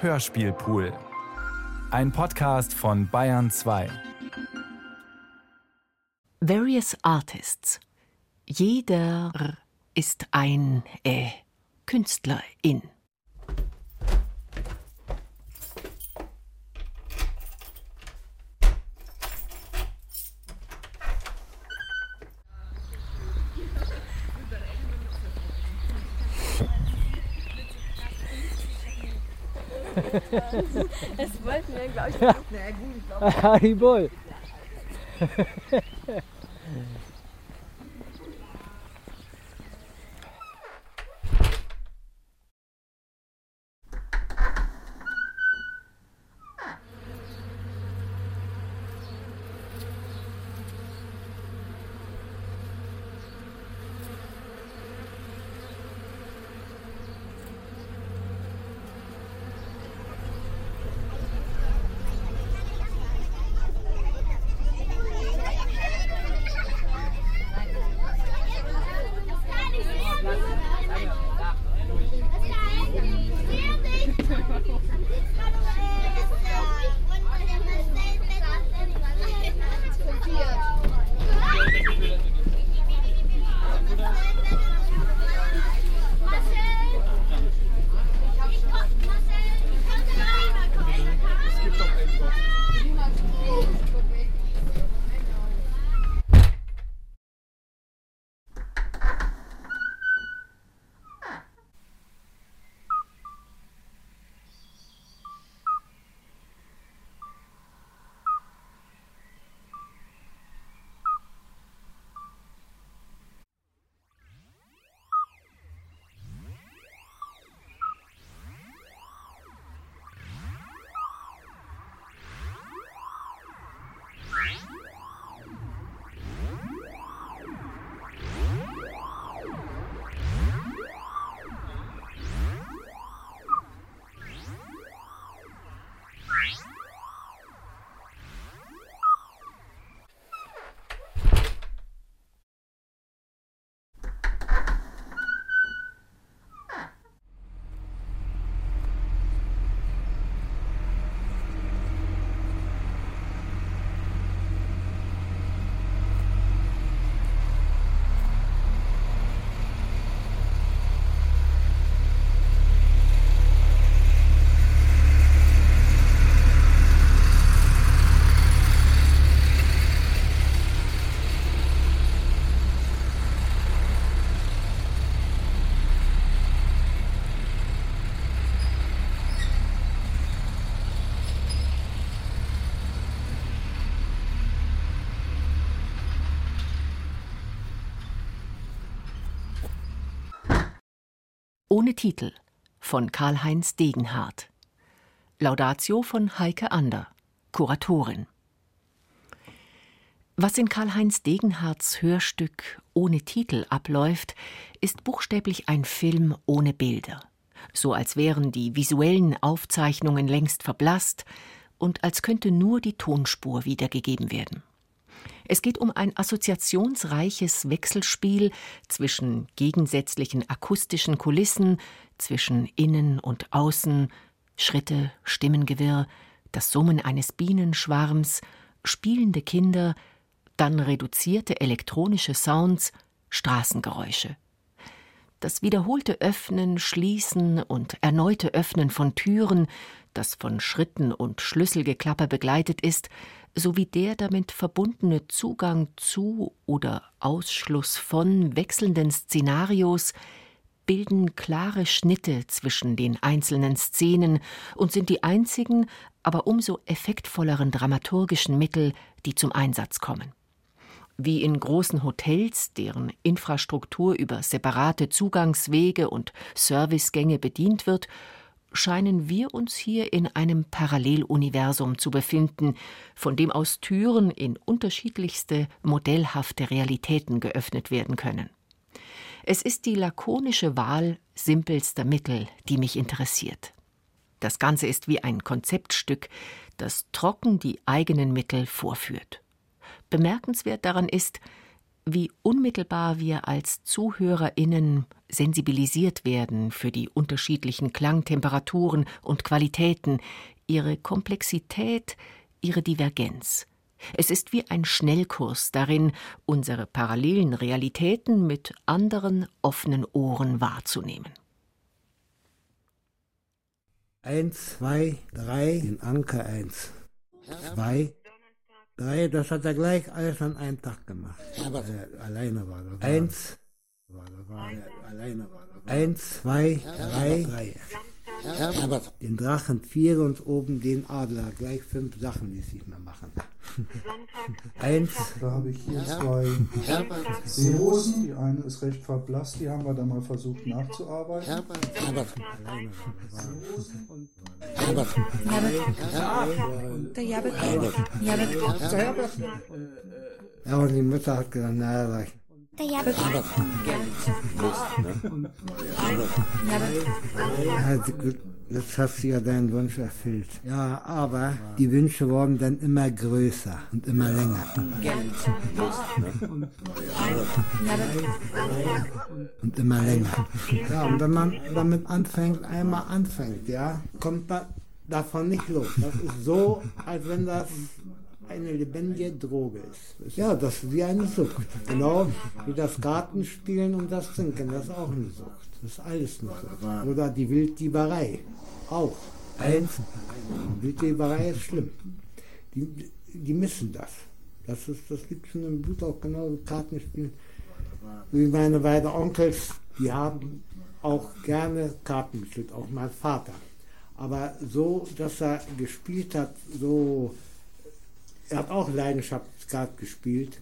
Hörspielpool. Ein Podcast von Bayern 2. Various Artists. Jeder ist ein äh, Künstlerin. Es wollten wir, glaube ich, na gut, ich glaube. Haribol. Ohne Titel von Karl-Heinz Degenhardt. Laudatio von Heike Ander, Kuratorin. Was in Karl-Heinz Degenhardts Hörstück Ohne Titel abläuft, ist buchstäblich ein Film ohne Bilder. So als wären die visuellen Aufzeichnungen längst verblasst und als könnte nur die Tonspur wiedergegeben werden. Es geht um ein assoziationsreiches Wechselspiel zwischen gegensätzlichen akustischen Kulissen, zwischen Innen und Außen, Schritte, Stimmengewirr, das Summen eines Bienenschwarms, spielende Kinder, dann reduzierte elektronische Sounds, Straßengeräusche. Das wiederholte Öffnen, Schließen und erneute Öffnen von Türen, das von Schritten und Schlüsselgeklapper begleitet ist, sowie der damit verbundene Zugang zu oder Ausschluss von wechselnden Szenarios bilden klare Schnitte zwischen den einzelnen Szenen und sind die einzigen, aber umso effektvolleren dramaturgischen Mittel, die zum Einsatz kommen. Wie in großen Hotels, deren Infrastruktur über separate Zugangswege und Servicegänge bedient wird, scheinen wir uns hier in einem Paralleluniversum zu befinden, von dem aus Türen in unterschiedlichste modellhafte Realitäten geöffnet werden können. Es ist die lakonische Wahl simpelster Mittel, die mich interessiert. Das Ganze ist wie ein Konzeptstück, das trocken die eigenen Mittel vorführt. Bemerkenswert daran ist, wie unmittelbar wir als ZuhörerInnen sensibilisiert werden für die unterschiedlichen Klangtemperaturen und Qualitäten, ihre Komplexität, ihre Divergenz. Es ist wie ein Schnellkurs darin, unsere parallelen Realitäten mit anderen offenen Ohren wahrzunehmen. Eins, zwei, drei, in Anker eins, zwei, drei, das hat er gleich alles an einem Tag gemacht. Aber äh, alleine war das. Eins, war, das war, alleine war das. Eins, zwei, drei, drei. Den Drachen vier und oben den Adler. Gleich fünf Sachen ließ ich mal machen. Eins. Da habe ich hier zwei Seerosen. Die eine ist recht verblasst, die haben wir dann mal versucht nachzuarbeiten. Ja, und die Mutter hat gesagt, naja, der Jabbe. Also gut, jetzt hast du ja deinen Wunsch erfüllt. Ja, aber die Wünsche wurden dann immer größer und immer länger. Und immer länger. Ja, und wenn man damit anfängt, einmal anfängt, ja, kommt man davon nicht los. Das ist so, als wenn das eine lebendige Droge ist. Ja, das ist wie eine Sucht. Genau wie das Gartenspielen und das Trinken, das ist auch eine Sucht. Das ist alles eine Sucht. Oder die Wilddieberei, auch. Eins, Wilddieberei ist schlimm. Die, die missen das. Das, ist, das liegt schon im Blut auch genau wie Kartenspielen. Wie meine beiden Onkels, die haben auch gerne Karten gespielt, auch mein Vater. Aber so, dass er gespielt hat, so er hat auch Leidenschaftskart gespielt.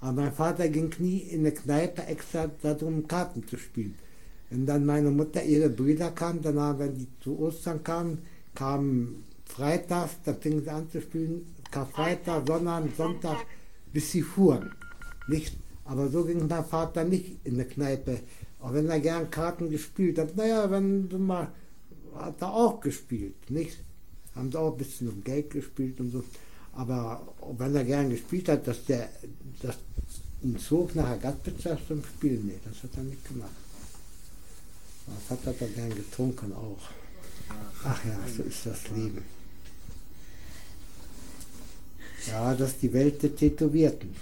Aber mein Vater ging nie in eine Kneipe extra darum, Karten zu spielen. Wenn dann meine Mutter, ihre Brüder kamen, danach, wenn die zu Ostern kamen, kamen freitags, da fingen sie an zu spielen, Karfreitag, Sonntag, Sonntag, bis sie fuhren. Nicht? Aber so ging mein Vater nicht in eine Kneipe, auch wenn er gern Karten gespielt hat. Naja, wenn du mal, hat er auch gespielt, nicht? Haben sie auch ein bisschen um Geld gespielt und so. Aber wenn er gern gespielt hat, dass der dass ihn zog nach Agatpizza zum Spielen, nee, das hat er nicht gemacht. Das hat er gern getrunken auch. Ach ja, so ist das Leben. Ja, das ist die Welt der Tätowierten.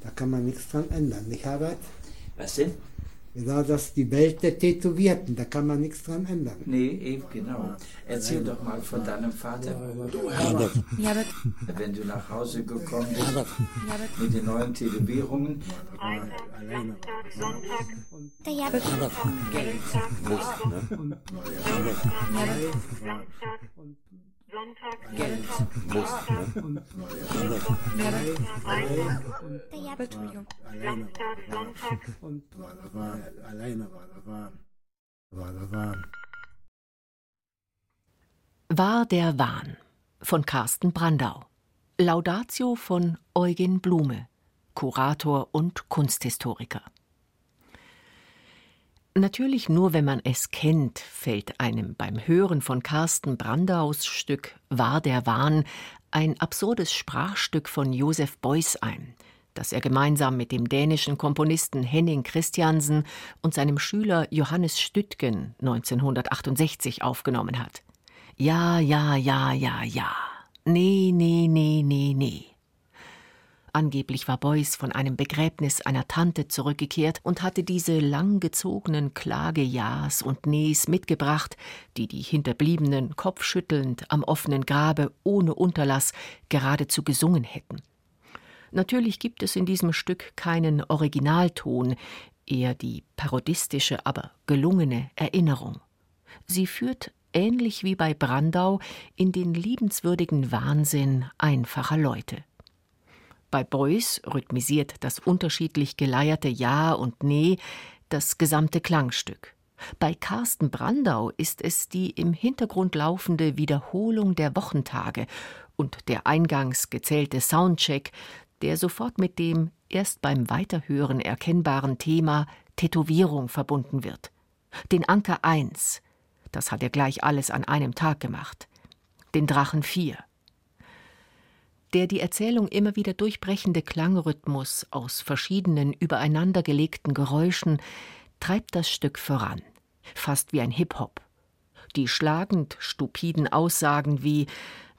Da kann man nichts dran ändern, nicht Herbert? Was denn? Genau, das ist die Welt der Tätowierten, da kann man nichts dran ändern. Nee, eben genau. Erzähl doch mal von deinem Vater. Du Herbert. Wenn du nach Hause gekommen bist mit den neuen Tätowierungen. Der Herbert. Geld. Ne? Geld. Lust, ne? Herbert. Entschuldigung. Und das war, alleine war das war. War das war. War der Wahn von Carsten Brandau. Laudatio von Eugen Blume, Kurator und Kunsthistoriker. Natürlich nur, wenn man es kennt, fällt einem beim Hören von Carsten Brandaus Stück War der Wahn ein absurdes Sprachstück von Josef Beuys ein, das er gemeinsam mit dem dänischen Komponisten Henning Christiansen und seinem Schüler Johannes Stüttgen 1968 aufgenommen hat. Ja, ja, ja, ja, ja. Nee, nee, nee, nee, nee. Angeblich war Beuys von einem Begräbnis einer Tante zurückgekehrt und hatte diese langgezogenen Klageja's und Nees mitgebracht, die die Hinterbliebenen kopfschüttelnd am offenen Grabe ohne Unterlass geradezu gesungen hätten. Natürlich gibt es in diesem Stück keinen Originalton, eher die parodistische, aber gelungene Erinnerung. Sie führt ähnlich wie bei Brandau in den liebenswürdigen Wahnsinn einfacher Leute. Bei Beuys rhythmisiert das unterschiedlich geleierte Ja und Nee das gesamte Klangstück. Bei Carsten Brandau ist es die im Hintergrund laufende Wiederholung der Wochentage und der eingangs gezählte Soundcheck, der sofort mit dem erst beim Weiterhören erkennbaren Thema Tätowierung verbunden wird. Den Anker 1, das hat er gleich alles an einem Tag gemacht. Den Drachen 4. Der die Erzählung immer wieder durchbrechende Klangrhythmus aus verschiedenen übereinandergelegten Geräuschen treibt das Stück voran, fast wie ein Hip-Hop. Die schlagend stupiden Aussagen wie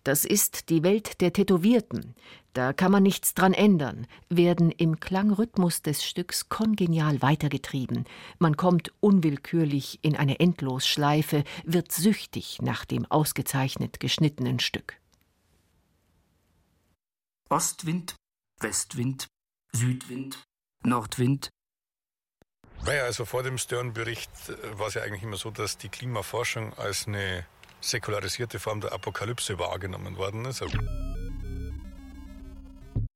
das ist die Welt der Tätowierten, da kann man nichts dran ändern, werden im Klangrhythmus des Stücks kongenial weitergetrieben. Man kommt unwillkürlich in eine Endlosschleife, wird süchtig nach dem ausgezeichnet geschnittenen Stück. Ostwind, Westwind, Südwind, Nordwind. Naja, also vor dem Stern-Bericht äh, war es ja eigentlich immer so, dass die Klimaforschung als eine säkularisierte Form der Apokalypse wahrgenommen worden ist.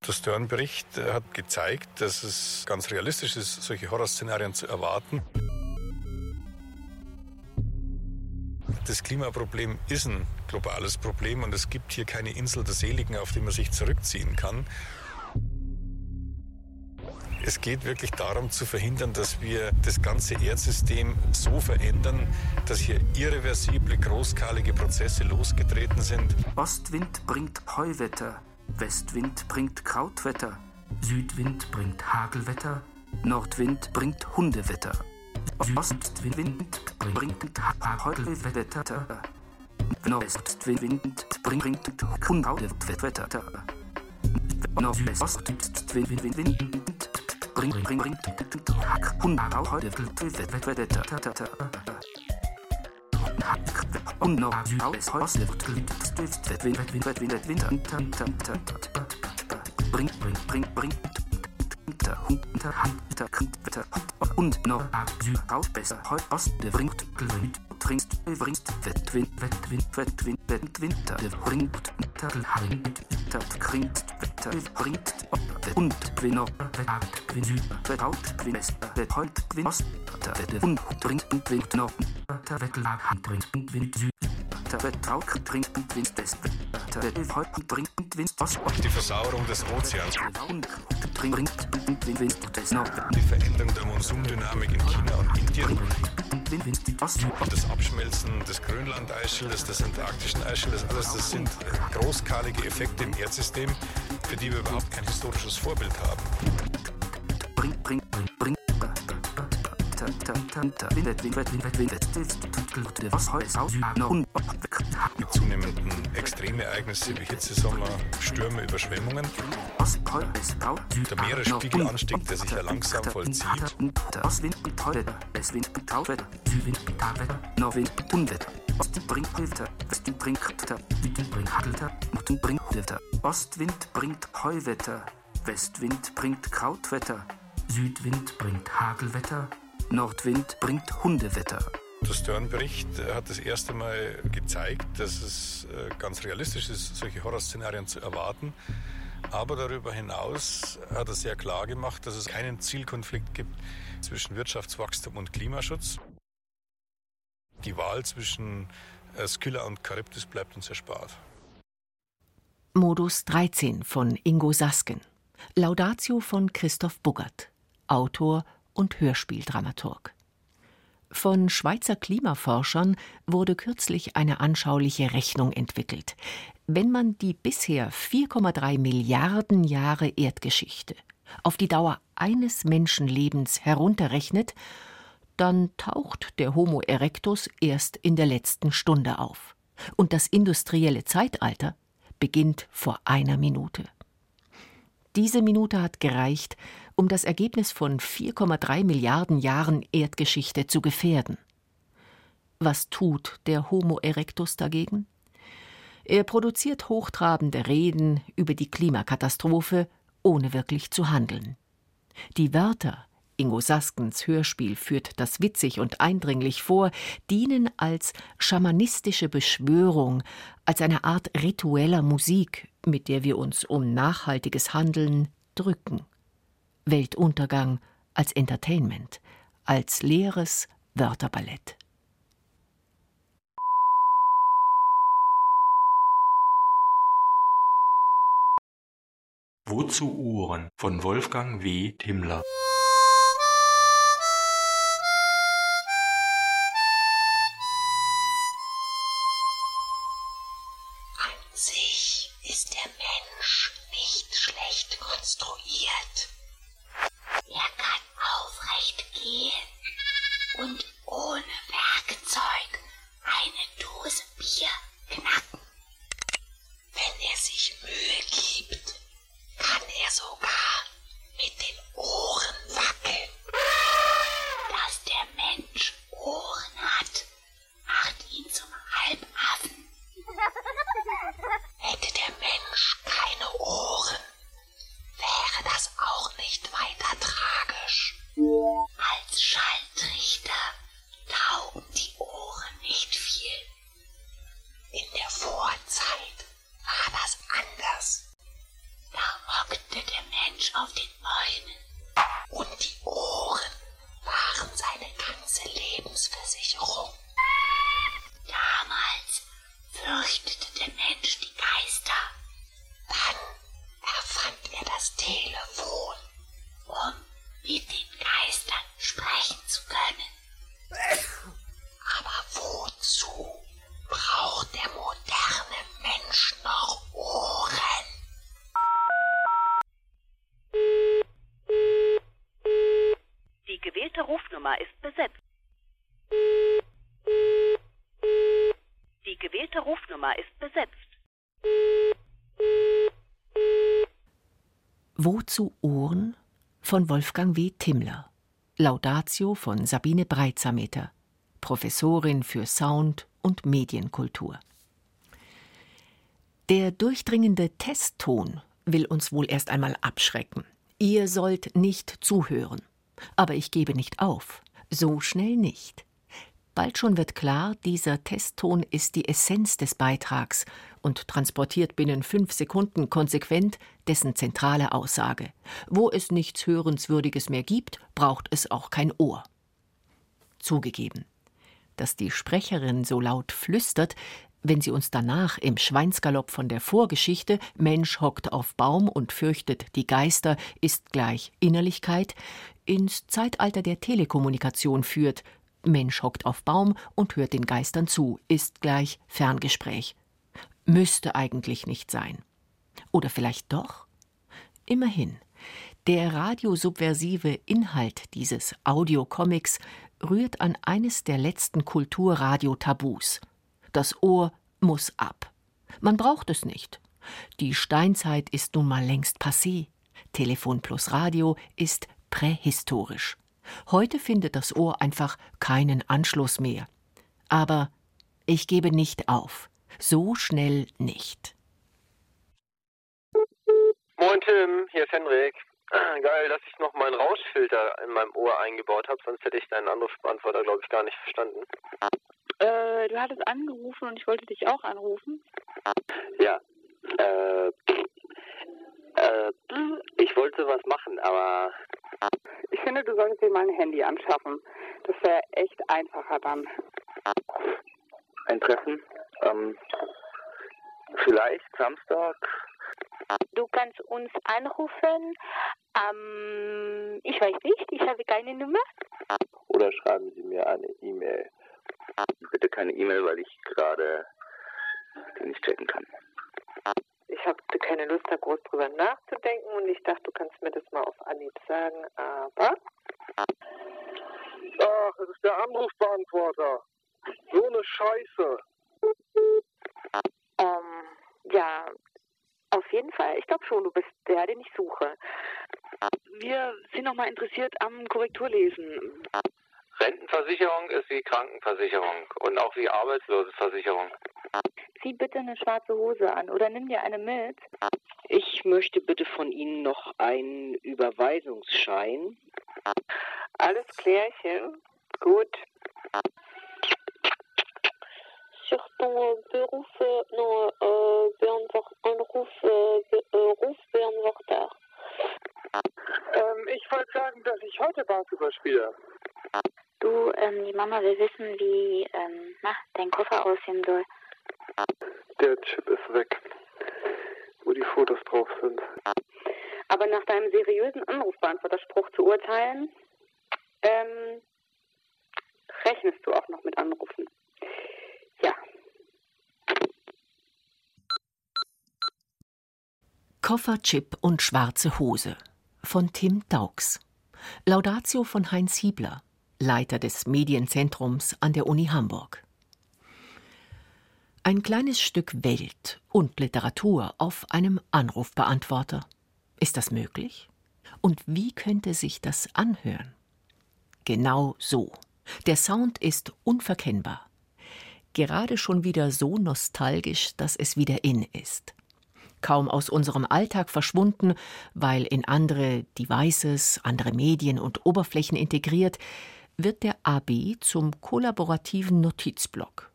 Der Stern-Bericht äh, hat gezeigt, dass es ganz realistisch ist, solche Horrorszenarien zu erwarten. Das Klimaproblem ist ein globales Problem und es gibt hier keine Insel der Seligen, auf die man sich zurückziehen kann. Es geht wirklich darum zu verhindern, dass wir das ganze Erdsystem so verändern, dass hier irreversible, großskalige Prozesse losgetreten sind. Ostwind bringt Heuwetter, Westwind bringt Krautwetter, Südwind bringt Hagelwetter, Nordwind bringt Hundewetter. Ostwind bringt Heuwetter, Nordwind bringt Hundewetter. Nordwestwind bring bring bring Hund heute und noch aus Haus bring bring bring bring und noch raus besser heute Ost der bringt gewinnt trinkst bringst Wettwind Wettwind Wettwind Wettwind. Der bringt Tadel bringt Tad kringt Wetter bringt und Gwinner Wett Gwin Süd Wett Haut Gwin West Wett Heut Gwin Ost. Wette und trinkt winkt noch Wettel Hand trinkt winkt Süd Die Versauerung des Ozeans und und Die Veränderung der Monsumdynamik in China und Indien das Abschmelzen des Grönland-Eisschildes, des antarktischen Eisschildes, alles das sind großskalige Effekte im Erdsystem, für die wir überhaupt kein historisches Vorbild haben. Bring, bring, bring, bring. Mit zunehmenden Extremereignissen wie Hitzesommer, Stürme, Überschwemmungen. Der Meeresspiegelanstieg, der sich ja langsam vollzieht. Ostwind bringt Heuwetter, Westwind bringt Krautwetter, Südwind bringt Hagelwetter, Nordwind bringt Hundewetter. Der Stern-Bericht hat das erste Mal gezeigt, dass es äh, ganz realistisch ist, solche Horrorszenarien zu erwarten. Aber darüber hinaus hat er sehr klar gemacht, dass es keinen Zielkonflikt gibt zwischen Wirtschaftswachstum und Klimaschutz. Die Wahl zwischen äh, Skylla und Charybdis bleibt uns erspart. Modus 13 von Ingo Sasken. Laudatio von Christoph Buggert. Autor und Hörspieldramaturg. Von Schweizer Klimaforschern wurde kürzlich eine anschauliche Rechnung entwickelt. Wenn man die bisher 4,3 Milliarden Jahre Erdgeschichte auf die Dauer eines Menschenlebens herunterrechnet, dann taucht der Homo erectus erst in der letzten Stunde auf. Und das industrielle Zeitalter beginnt vor einer Minute. Diese Minute hat gereicht, um das Ergebnis von 4,3 Milliarden Jahren Erdgeschichte zu gefährden. Was tut der Homo erectus dagegen? Er produziert hochtrabende Reden über die Klimakatastrophe, ohne wirklich zu handeln. Die Wörter, Ingo Saskens Hörspiel führt das witzig und eindringlich vor, dienen als schamanistische Beschwörung, als eine Art ritueller Musik, mit der wir uns um nachhaltiges Handeln drücken. Weltuntergang als Entertainment, als leeres Wörterballett. Wozu Uhren von Wolfgang W. Timmler von Wolfgang W. Timmler. Laudatio von Sabine Breitsameter, Professorin für Sound und Medienkultur. Der durchdringende Testton will uns wohl erst einmal abschrecken. Ihr sollt nicht zuhören. Aber ich gebe nicht auf. So schnell nicht. Bald schon wird klar, dieser Testton ist die Essenz des Beitrags und transportiert binnen fünf Sekunden konsequent dessen zentrale Aussage. Wo es nichts Hörenswürdiges mehr gibt, braucht es auch kein Ohr. Zugegeben, dass die Sprecherin so laut flüstert, wenn sie uns danach im Schweinsgalopp von der Vorgeschichte Mensch hockt auf Baum und fürchtet die Geister ist gleich Innerlichkeit ins Zeitalter der Telekommunikation führt, Mensch hockt auf Baum und hört den Geistern zu, ist gleich Ferngespräch. Müsste eigentlich nicht sein. Oder vielleicht doch? Immerhin, der radiosubversive Inhalt dieses Audiocomics rührt an eines der letzten Kulturradio-Tabus. Das Ohr muss ab. Man braucht es nicht. Die Steinzeit ist nun mal längst passé. Telefon plus Radio ist prähistorisch. Heute findet das Ohr einfach keinen Anschluss mehr. Aber ich gebe nicht auf. So schnell nicht. Moin Tim, hier ist Henrik. Geil, dass ich noch meinen Rauschfilter in meinem Ohr eingebaut habe, sonst hätte ich deinen Anrufbeantworter, glaube ich, gar nicht verstanden. Äh, du hattest angerufen und ich wollte dich auch anrufen. Ja. Äh, äh, ich wollte was machen, aber. Ich finde, du solltest dir mal ein Handy anschaffen. Das wäre echt einfacher dann. Ein Treffen? Ähm, vielleicht Samstag? Du kannst uns anrufen. Ähm, ich weiß nicht, ich habe keine Nummer. Oder schreiben Sie mir eine E-Mail. Bitte keine E-Mail, weil ich gerade nicht checken kann. Ich hatte keine Lust, da groß drüber nachzudenken und ich dachte, du kannst mir das mal auf Anhieb sagen, aber. Ach, es ist der Anrufbeantworter. So eine Scheiße. Ähm, ja, auf jeden Fall. Ich glaube schon, du bist der, den ich suche. Wir sind noch mal interessiert am Korrekturlesen. Rentenversicherung ist wie Krankenversicherung und auch wie Arbeitslosenversicherung. Zieh bitte eine schwarze Hose an oder nimm dir eine mit. Ich möchte bitte von Ihnen noch einen Überweisungsschein. Alles klärchen. Gut. Surtout Berufe, nur äh, Beantwort, Anruf, äh, Rufbeantworter. Ähm, ich wollte sagen, dass ich heute Basketball spiele. Du, ähm, die Mama will wissen, wie, ähm, na, dein Koffer aussehen soll. Der Chip ist weg, wo die Fotos drauf sind. Aber nach deinem seriösen Anrufbeantworterspruch zu urteilen, ähm, rechnest du auch noch mit Anrufen. Ja. Koffer, Chip und schwarze Hose von Tim Daugs. Laudatio von Heinz Hiebler, Leiter des Medienzentrums an der Uni Hamburg. Ein kleines Stück Welt und Literatur auf einem Anrufbeantworter. Ist das möglich? Und wie könnte sich das anhören? Genau so. Der Sound ist unverkennbar. Gerade schon wieder so nostalgisch, dass es wieder in ist. Kaum aus unserem Alltag verschwunden, weil in andere Devices, andere Medien und Oberflächen integriert, wird der AB zum kollaborativen Notizblock.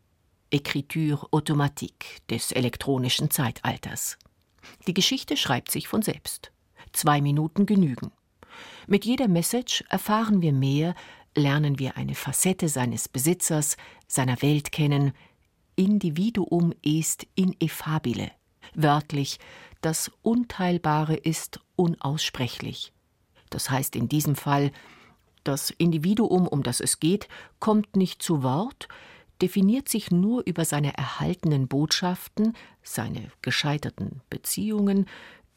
Écriture automatique des elektronischen Zeitalters. Die Geschichte schreibt sich von selbst. Zwei Minuten genügen. Mit jeder Message erfahren wir mehr, lernen wir eine Facette seines Besitzers, seiner Welt kennen. Individuum est ineffabile. Wörtlich, das Unteilbare ist unaussprechlich. Das heißt in diesem Fall, das Individuum, um das es geht, kommt nicht zu Wort, definiert sich nur über seine erhaltenen Botschaften, seine gescheiterten Beziehungen,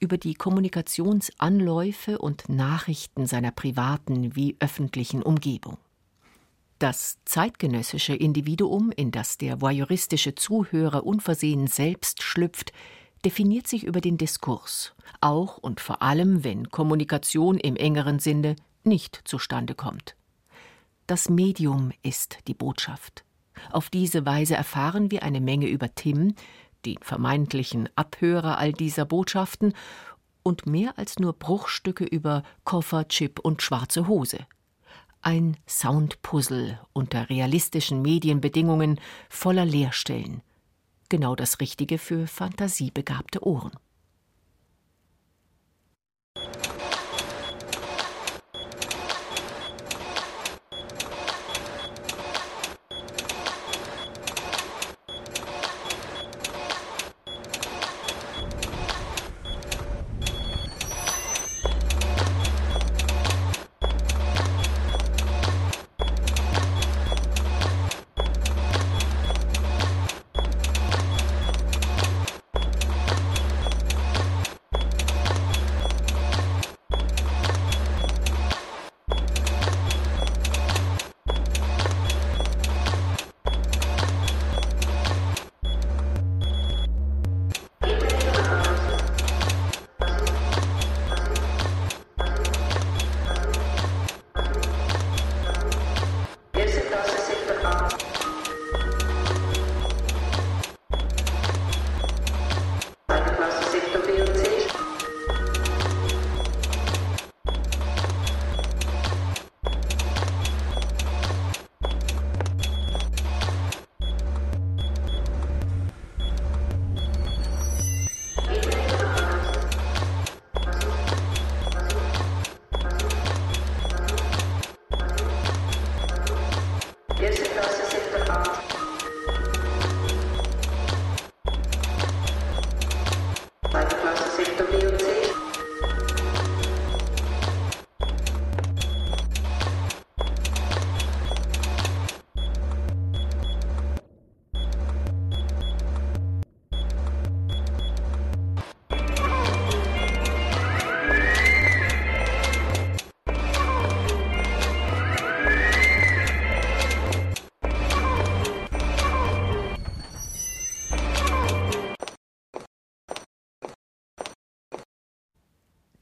über die Kommunikationsanläufe und Nachrichten seiner privaten wie öffentlichen Umgebung. Das zeitgenössische Individuum, in das der voyeuristische Zuhörer unversehen selbst schlüpft, definiert sich über den Diskurs, auch und vor allem, wenn Kommunikation im engeren Sinne nicht zustande kommt. Das Medium ist die Botschaft. Auf diese Weise erfahren wir eine Menge über Tim, den vermeintlichen Abhörer all dieser Botschaften, und mehr als nur Bruchstücke über Koffer, Chip und schwarze Hose. Ein Soundpuzzle unter realistischen Medienbedingungen voller Leerstellen. Genau das Richtige für fantasiebegabte Ohren.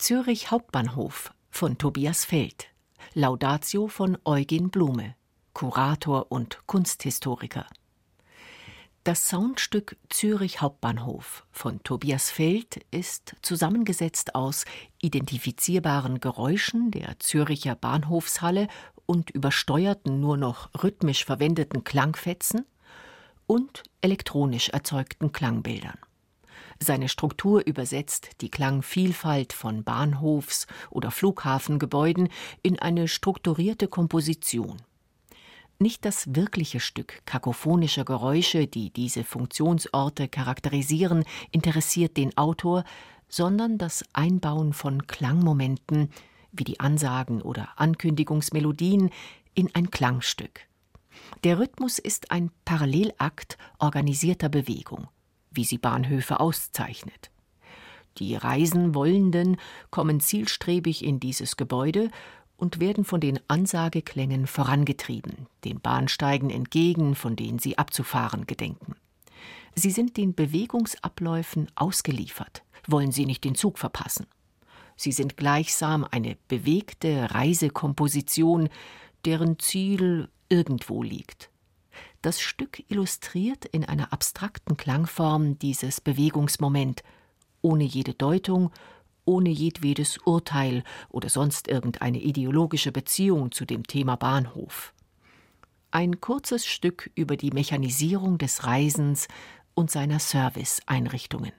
Zürich Hauptbahnhof von Tobias Feld. Laudatio von Eugen Blume, Kurator und Kunsthistoriker. Das Soundstück Zürich Hauptbahnhof von Tobias Feld ist zusammengesetzt aus identifizierbaren Geräuschen der Züricher Bahnhofshalle und übersteuerten nur noch rhythmisch verwendeten Klangfetzen und elektronisch erzeugten Klangbildern. Seine Struktur übersetzt die Klangvielfalt von Bahnhofs- oder Flughafengebäuden in eine strukturierte Komposition. Nicht das wirkliche Stück kakophonischer Geräusche, die diese Funktionsorte charakterisieren, interessiert den Autor, sondern das Einbauen von Klangmomenten, wie die Ansagen oder Ankündigungsmelodien, in ein Klangstück. Der Rhythmus ist ein Parallelakt organisierter Bewegung wie sie Bahnhöfe auszeichnet. Die reisen Wollenden kommen zielstrebig in dieses Gebäude und werden von den Ansageklängen vorangetrieben, den Bahnsteigen entgegen, von denen sie abzufahren gedenken. Sie sind den Bewegungsabläufen ausgeliefert, wollen sie nicht den Zug verpassen. Sie sind gleichsam eine bewegte Reisekomposition, deren Ziel irgendwo liegt. Das Stück illustriert in einer abstrakten Klangform dieses Bewegungsmoment, ohne jede Deutung, ohne jedwedes Urteil oder sonst irgendeine ideologische Beziehung zu dem Thema Bahnhof. Ein kurzes Stück über die Mechanisierung des Reisens und seiner Serviceeinrichtungen.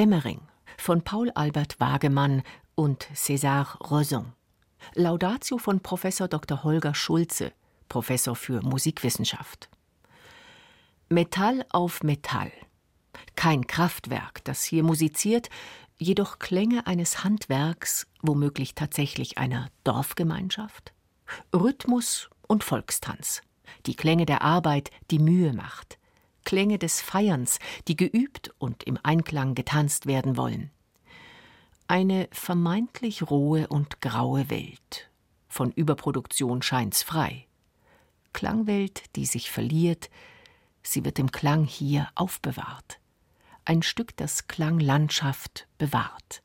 Stämmering von Paul Albert Wagemann und César Roson. Laudatio von Professor Dr. Holger Schulze, Professor für Musikwissenschaft. Metall auf Metall. Kein Kraftwerk, das hier musiziert, jedoch Klänge eines Handwerks, womöglich tatsächlich einer Dorfgemeinschaft. Rhythmus und Volkstanz. Die Klänge der Arbeit, die Mühe macht. Klänge des Feierns, die geübt und im Einklang getanzt werden wollen. Eine vermeintlich rohe und graue Welt. Von Überproduktion scheint's frei. Klangwelt, die sich verliert, sie wird im Klang hier aufbewahrt. Ein Stück, das Klanglandschaft bewahrt.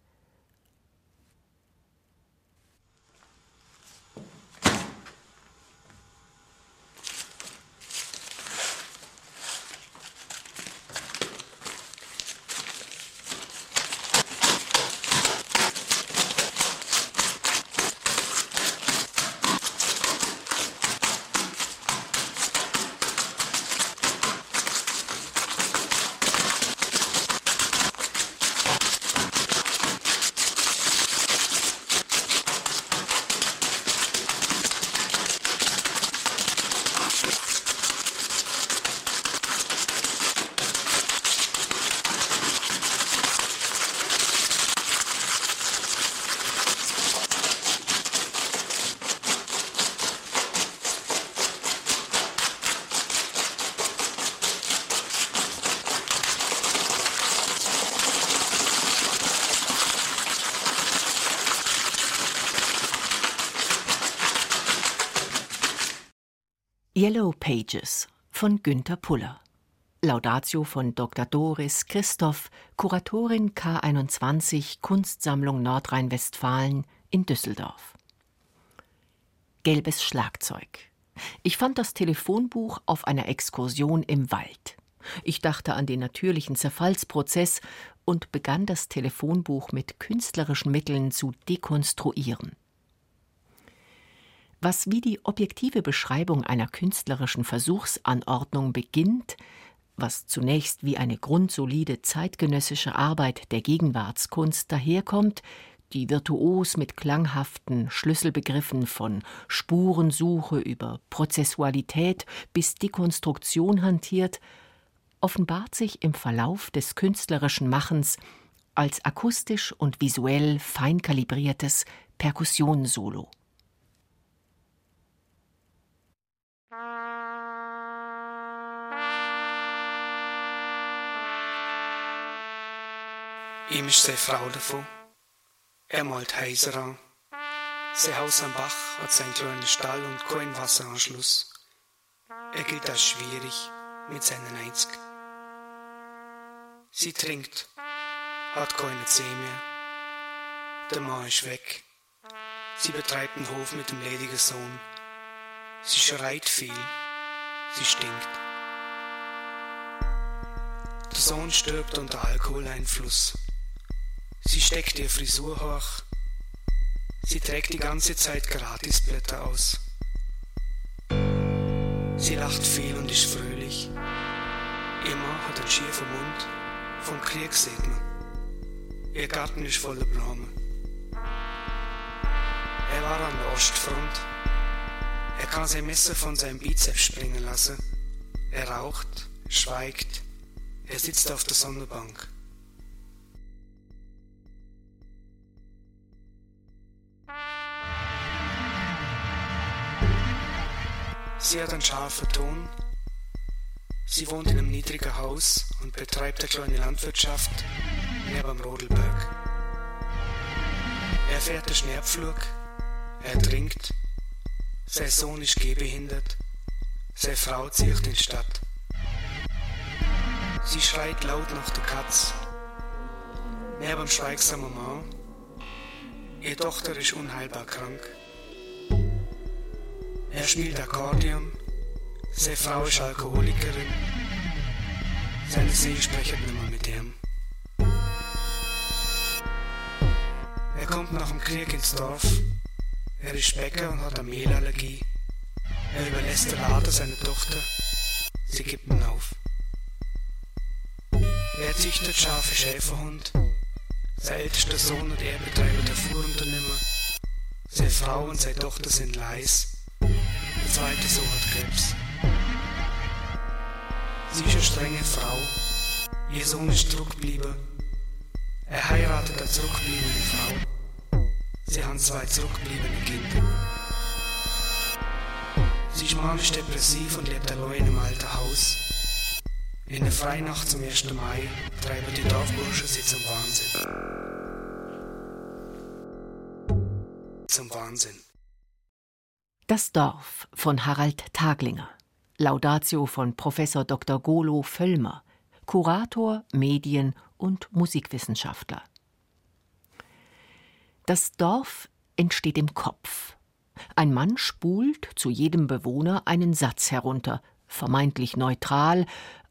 Yellow Pages von Günter Puller. Laudatio von Dr. Doris Christoph, Kuratorin K21 Kunstsammlung Nordrhein-Westfalen in Düsseldorf. Gelbes Schlagzeug. Ich fand das Telefonbuch auf einer Exkursion im Wald. Ich dachte an den natürlichen Zerfallsprozess und begann das Telefonbuch mit künstlerischen Mitteln zu dekonstruieren. Was wie die objektive Beschreibung einer künstlerischen Versuchsanordnung beginnt, was zunächst wie eine grundsolide zeitgenössische Arbeit der Gegenwartskunst daherkommt, die virtuos mit klanghaften Schlüsselbegriffen von Spurensuche über Prozessualität bis Dekonstruktion hantiert, offenbart sich im Verlauf des künstlerischen Machens als akustisch und visuell fein kalibriertes Perkussionssolo. Ihm ist seine Frau davon. Er malt Häuser an. Sein Haus am Bach hat seinen kleinen Stall und keinen Wasseranschluss. Er gilt als schwierig mit seinen 90. Sie trinkt, hat keine Zeh mehr. Der Mann ist weg. Sie betreibt den Hof mit dem ledigen Sohn. Sie schreit viel. Sie stinkt. Der Sohn stirbt unter Alkoholeinfluss. Sie steckt ihr Frisur hoch. Sie trägt die ganze Zeit Gratisblätter aus. Sie lacht viel und ist fröhlich. Ihr Mann hat einen schiefen Mund. Vom Krieg sieht man. Ihr Garten ist voller Blumen. Er war an der Ostfront. Er kann sein Messer von seinem Bizeps springen lassen. Er raucht, schweigt. Er sitzt auf der Sonnenbank. Sie hat einen scharfen Ton. Sie wohnt in einem niedrigen Haus und betreibt eine kleine Landwirtschaft neben am Rodelberg. Er fährt den Schnerbflug, er trinkt, sein Sohn ist gehbehindert, seine Frau zieht in die Stadt. Sie schreit laut nach der Katz. Neben am schweigsamen Mann. Ihre Tochter ist unheilbar krank. Er spielt Akkordeon. Seine Frau ist Alkoholikerin. Seine See sprechen nicht mehr mit ihm. Er kommt nach dem Krieg ins Dorf. Er ist Bäcker und hat eine Mehlallergie. Er überlässt den Laden seiner Tochter. Sie gibt ihn auf. Er züchtet scharfe Schäferhund. Sein ältester Sohn und er betreiben ein Fuhrunternehmer. Seine Frau und seine Tochter sind leis. Der zweite Sohn hat Krebs. Sie ist eine strenge Frau. Ihr Sohn ist zurückgeblieben. Er heiratet eine zurückgebliebene Frau. Sie haben zwei zurückgebliebene Kinder. Sie ist manisch depressiv und lebt allein in einem alten Haus. In der Freinacht zum 1. Mai treiben die Dorfburschen sie zum Wahnsinn. Zum Wahnsinn. Das Dorf von Harald Taglinger. Laudatio von Professor Dr. Golo Völlmer, Kurator, Medien- und Musikwissenschaftler. Das Dorf entsteht im Kopf. Ein Mann spult zu jedem Bewohner einen Satz herunter, vermeintlich neutral,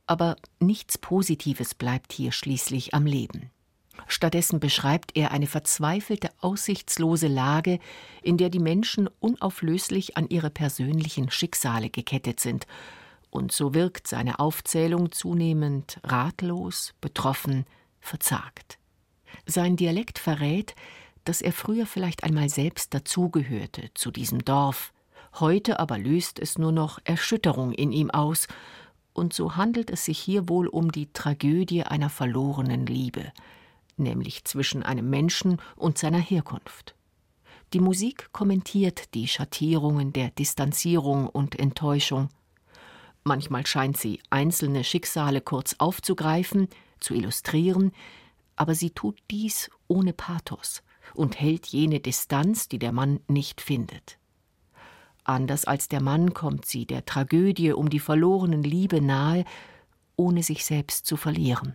aber nichts Positives bleibt hier schließlich am Leben. Stattdessen beschreibt er eine verzweifelte, aussichtslose Lage, in der die Menschen unauflöslich an ihre persönlichen Schicksale gekettet sind, und so wirkt seine Aufzählung zunehmend ratlos, betroffen, verzagt. Sein Dialekt verrät, dass er früher vielleicht einmal selbst dazugehörte zu diesem Dorf, heute aber löst es nur noch Erschütterung in ihm aus, und so handelt es sich hier wohl um die Tragödie einer verlorenen Liebe, nämlich zwischen einem Menschen und seiner Herkunft. Die Musik kommentiert die Schattierungen der Distanzierung und Enttäuschung. Manchmal scheint sie einzelne Schicksale kurz aufzugreifen, zu illustrieren, aber sie tut dies ohne Pathos und hält jene Distanz, die der Mann nicht findet. Anders als der Mann kommt sie der Tragödie um die verlorenen Liebe nahe, ohne sich selbst zu verlieren.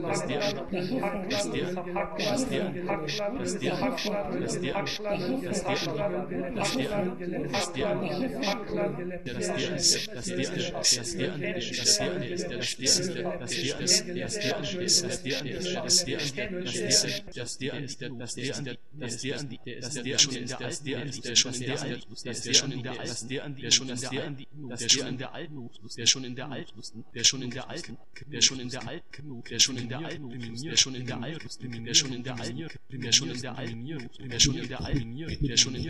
Das dir, das dir, das dir, das dir, das dir, das dir, der ist das der das der das der ist das der ist das der ist das der ist das der ist das der ist das der ist das der ist das der das der schon in der das der ist der schon in der alt das der schon in der alt der der schon in der alt der schon in der alten der schon in der alt der schon in der alten der schon in der alt der schon in der alten der schon in der alt der schon in der alt der schon in der alt der schon in der Alp,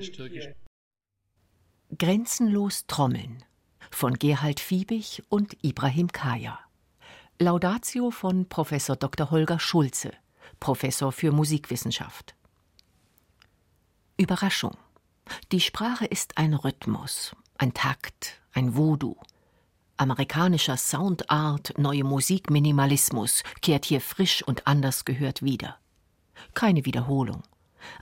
Europäisch-Türkisch. Grenzenlos Trommeln von Gerhard Fiebig und Ibrahim Kaya. Laudatio von Prof. Dr. Holger Schulze, Professor für Musikwissenschaft. Überraschung. Die Sprache ist ein Rhythmus, ein Takt, ein Voodoo. Amerikanischer Soundart, neue Musikminimalismus kehrt hier frisch und anders gehört wieder. Keine Wiederholung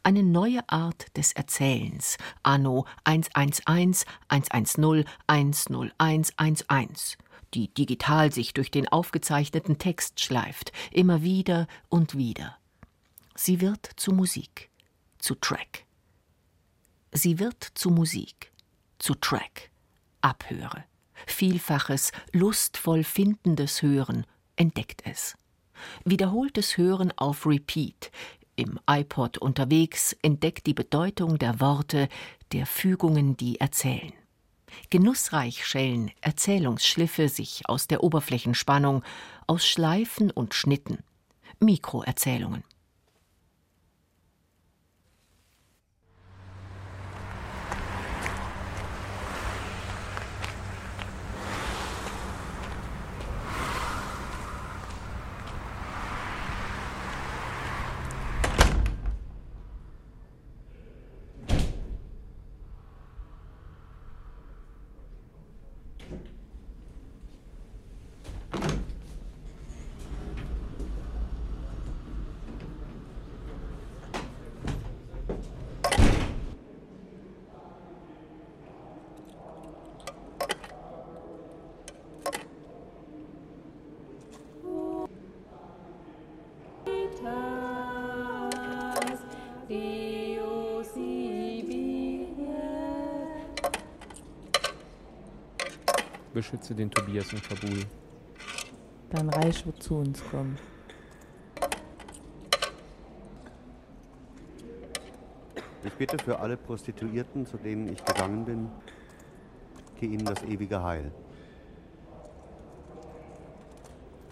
eine neue Art des Erzählens, anno 111, 110, 101, 11, die digital sich durch den aufgezeichneten Text schleift, immer wieder und wieder. Sie wird zu Musik, zu Track. Sie wird zu Musik, zu Track, Abhöre. Vielfaches, lustvoll findendes Hören entdeckt es. Wiederholtes Hören auf Repeat, im iPod unterwegs, entdeckt die Bedeutung der Worte, der Fügungen, die erzählen. Genussreich schellen Erzählungsschliffe sich aus der Oberflächenspannung, aus Schleifen und Schnitten, Mikroerzählungen. Beschütze den Tobias in Kabul. Dann Reich wird zu uns kommen. Ich bitte für alle Prostituierten, zu denen ich gegangen bin, geh ihnen das ewige Heil.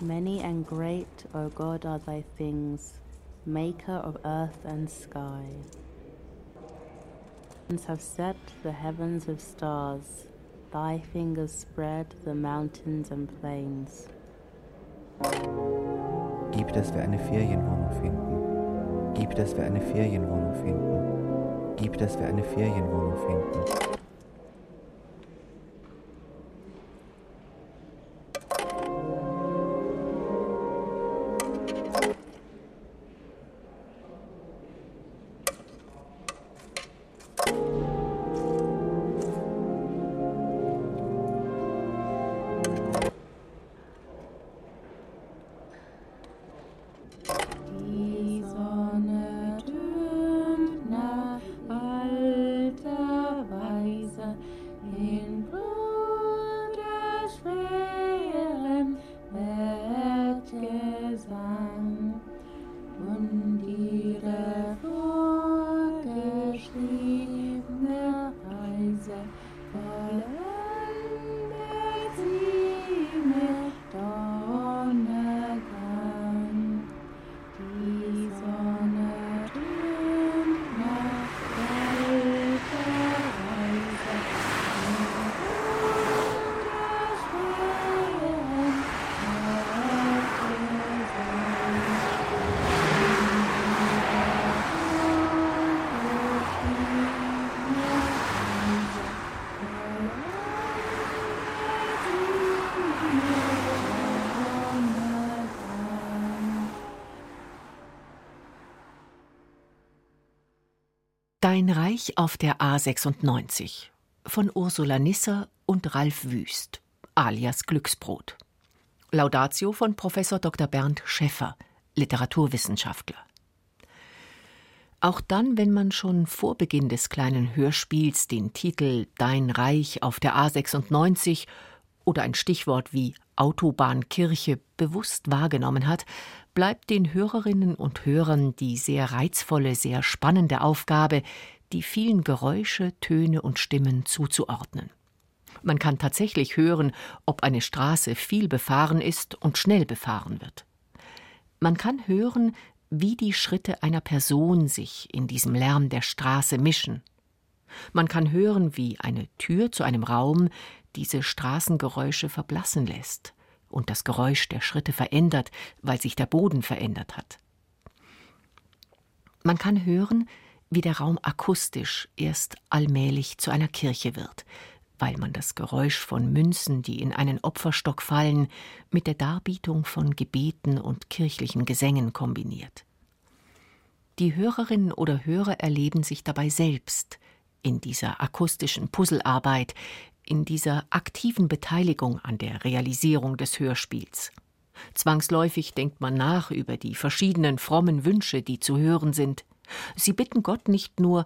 Many and great, O God, are thy things, maker of earth and sky. have set the heavens of stars, Thy fingers spread the mountains and plains. Gib, dass wir eine Ferienwohnung finden. Gib, dass wir eine Ferienwohnung finden. Gib, dass wir eine Ferienwohnung finden. Dein Reich auf der A96 von Ursula Nisser und Ralf Wüst, alias Glücksbrot. Laudatio von Professor Dr. Bernd Schäffer, Literaturwissenschaftler. Auch dann, wenn man schon vor Beginn des kleinen Hörspiels den Titel Dein Reich auf der A96 oder ein Stichwort wie Autobahnkirche bewusst wahrgenommen hat, bleibt den Hörerinnen und Hörern die sehr reizvolle, sehr spannende Aufgabe, die vielen Geräusche, Töne und Stimmen zuzuordnen. Man kann tatsächlich hören, ob eine Straße viel befahren ist und schnell befahren wird. Man kann hören, wie die Schritte einer Person sich in diesem Lärm der Straße mischen. Man kann hören, wie eine Tür zu einem Raum diese Straßengeräusche verblassen lässt und das Geräusch der Schritte verändert, weil sich der Boden verändert hat. Man kann hören, wie der Raum akustisch erst allmählich zu einer Kirche wird, weil man das Geräusch von Münzen, die in einen Opferstock fallen, mit der Darbietung von Gebeten und kirchlichen Gesängen kombiniert. Die Hörerinnen oder Hörer erleben sich dabei selbst in dieser akustischen Puzzlearbeit, in dieser aktiven Beteiligung an der Realisierung des Hörspiels. Zwangsläufig denkt man nach über die verschiedenen frommen Wünsche, die zu hören sind. Sie bitten Gott nicht nur,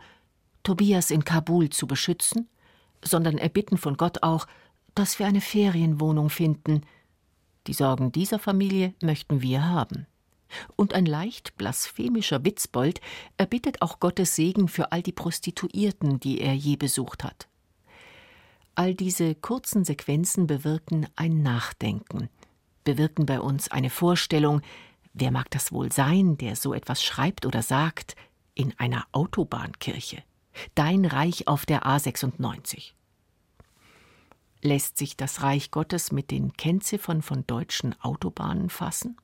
Tobias in Kabul zu beschützen, sondern erbitten von Gott auch, dass wir eine Ferienwohnung finden. Die Sorgen dieser Familie möchten wir haben. Und ein leicht blasphemischer Witzbold erbittet auch Gottes Segen für all die Prostituierten, die er je besucht hat. All diese kurzen Sequenzen bewirken ein Nachdenken, bewirken bei uns eine Vorstellung, wer mag das wohl sein, der so etwas schreibt oder sagt, in einer Autobahnkirche. Dein Reich auf der A96. Lässt sich das Reich Gottes mit den Kennziffern von deutschen Autobahnen fassen?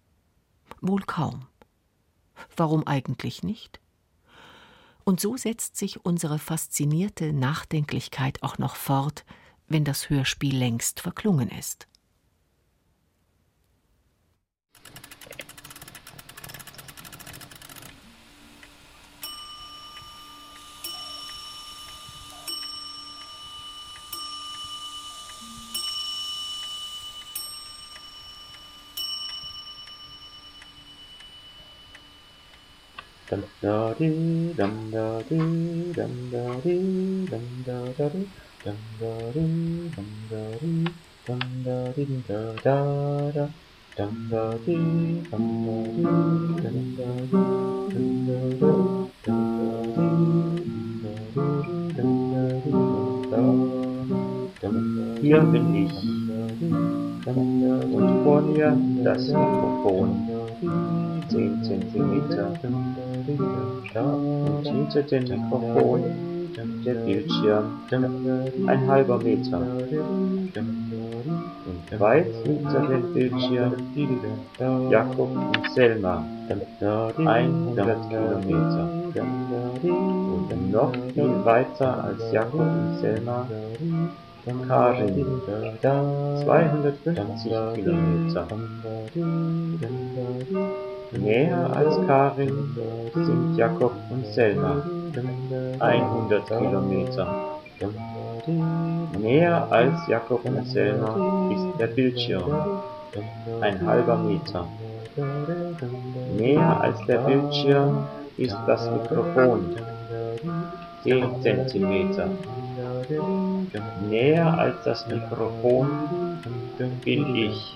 Wohl kaum. Warum eigentlich nicht? Und so setzt sich unsere faszinierte Nachdenklichkeit auch noch fort, wenn das Hörspiel längst verklungen ist. Dum da dee dum da dee dum da dee dum da da dee dum da dee dum da dee dum da dee da da da dum da dee dum da dee dum da dee dum da dee dum da dee Hier bin ich und vor mir das Mikrofon. 10 Zentimeter und hinter dem Mikrofon der Bildschirm ein halber Meter. Und weit hinter dem Bildschirm Jakob und Selma. 100 Kilometer. Und noch viel weiter als Jakob und Selma Karin 250 Kilometer Näher als Karin sind Jakob und Selma, 100 Kilometer. Näher als Jakob und Selma ist der Bildschirm, ein halber Meter. Näher als der Bildschirm ist das Mikrofon, 10 Zentimeter. Näher als das Mikrofon bin ich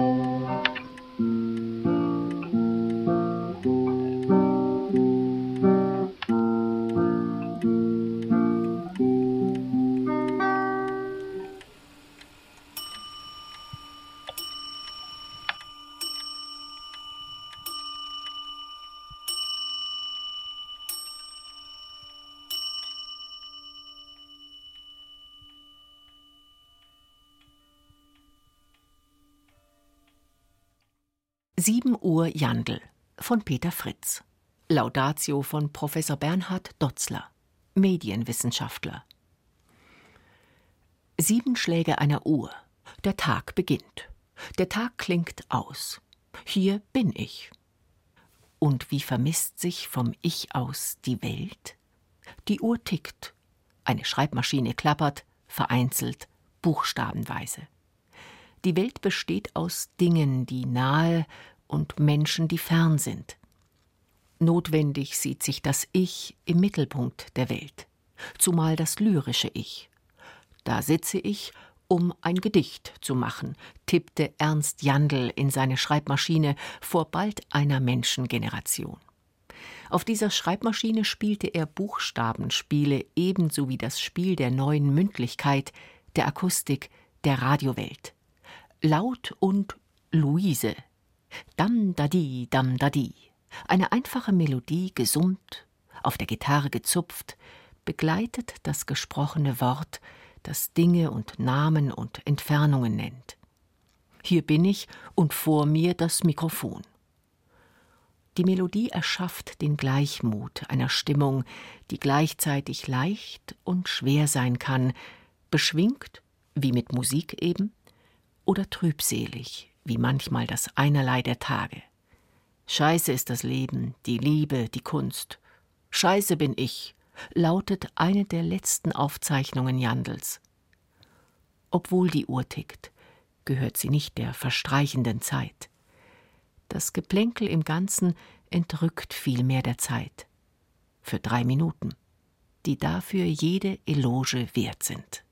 von Peter Fritz. Laudatio von Professor Bernhard Dotzler, Medienwissenschaftler. Sieben Schläge einer Uhr. Der Tag beginnt. Der Tag klingt aus. Hier bin ich. Und wie vermisst sich vom Ich aus die Welt? Die Uhr tickt. Eine Schreibmaschine klappert, vereinzelt, buchstabenweise. Die Welt besteht aus Dingen, die nahe und Menschen, die fern sind. Notwendig sieht sich das Ich im Mittelpunkt der Welt, zumal das lyrische Ich. Da sitze ich, um ein Gedicht zu machen, tippte Ernst Jandl in seine Schreibmaschine vor bald einer Menschengeneration. Auf dieser Schreibmaschine spielte er Buchstabenspiele ebenso wie das Spiel der neuen Mündlichkeit, der Akustik, der Radiowelt. Laut und Luise. Dam dadi, dam dadi. Eine einfache Melodie gesummt, auf der Gitarre gezupft, begleitet das gesprochene Wort, das Dinge und Namen und Entfernungen nennt. Hier bin ich und vor mir das Mikrofon. Die Melodie erschafft den Gleichmut einer Stimmung, die gleichzeitig leicht und schwer sein kann, beschwingt, wie mit Musik eben, oder trübselig, wie manchmal das Einerlei der Tage. Scheiße ist das Leben, die Liebe, die Kunst. Scheiße bin ich, lautet eine der letzten Aufzeichnungen Jandls. Obwohl die Uhr tickt, gehört sie nicht der verstreichenden Zeit. Das Geplänkel im Ganzen entrückt vielmehr der Zeit. Für drei Minuten, die dafür jede Eloge wert sind.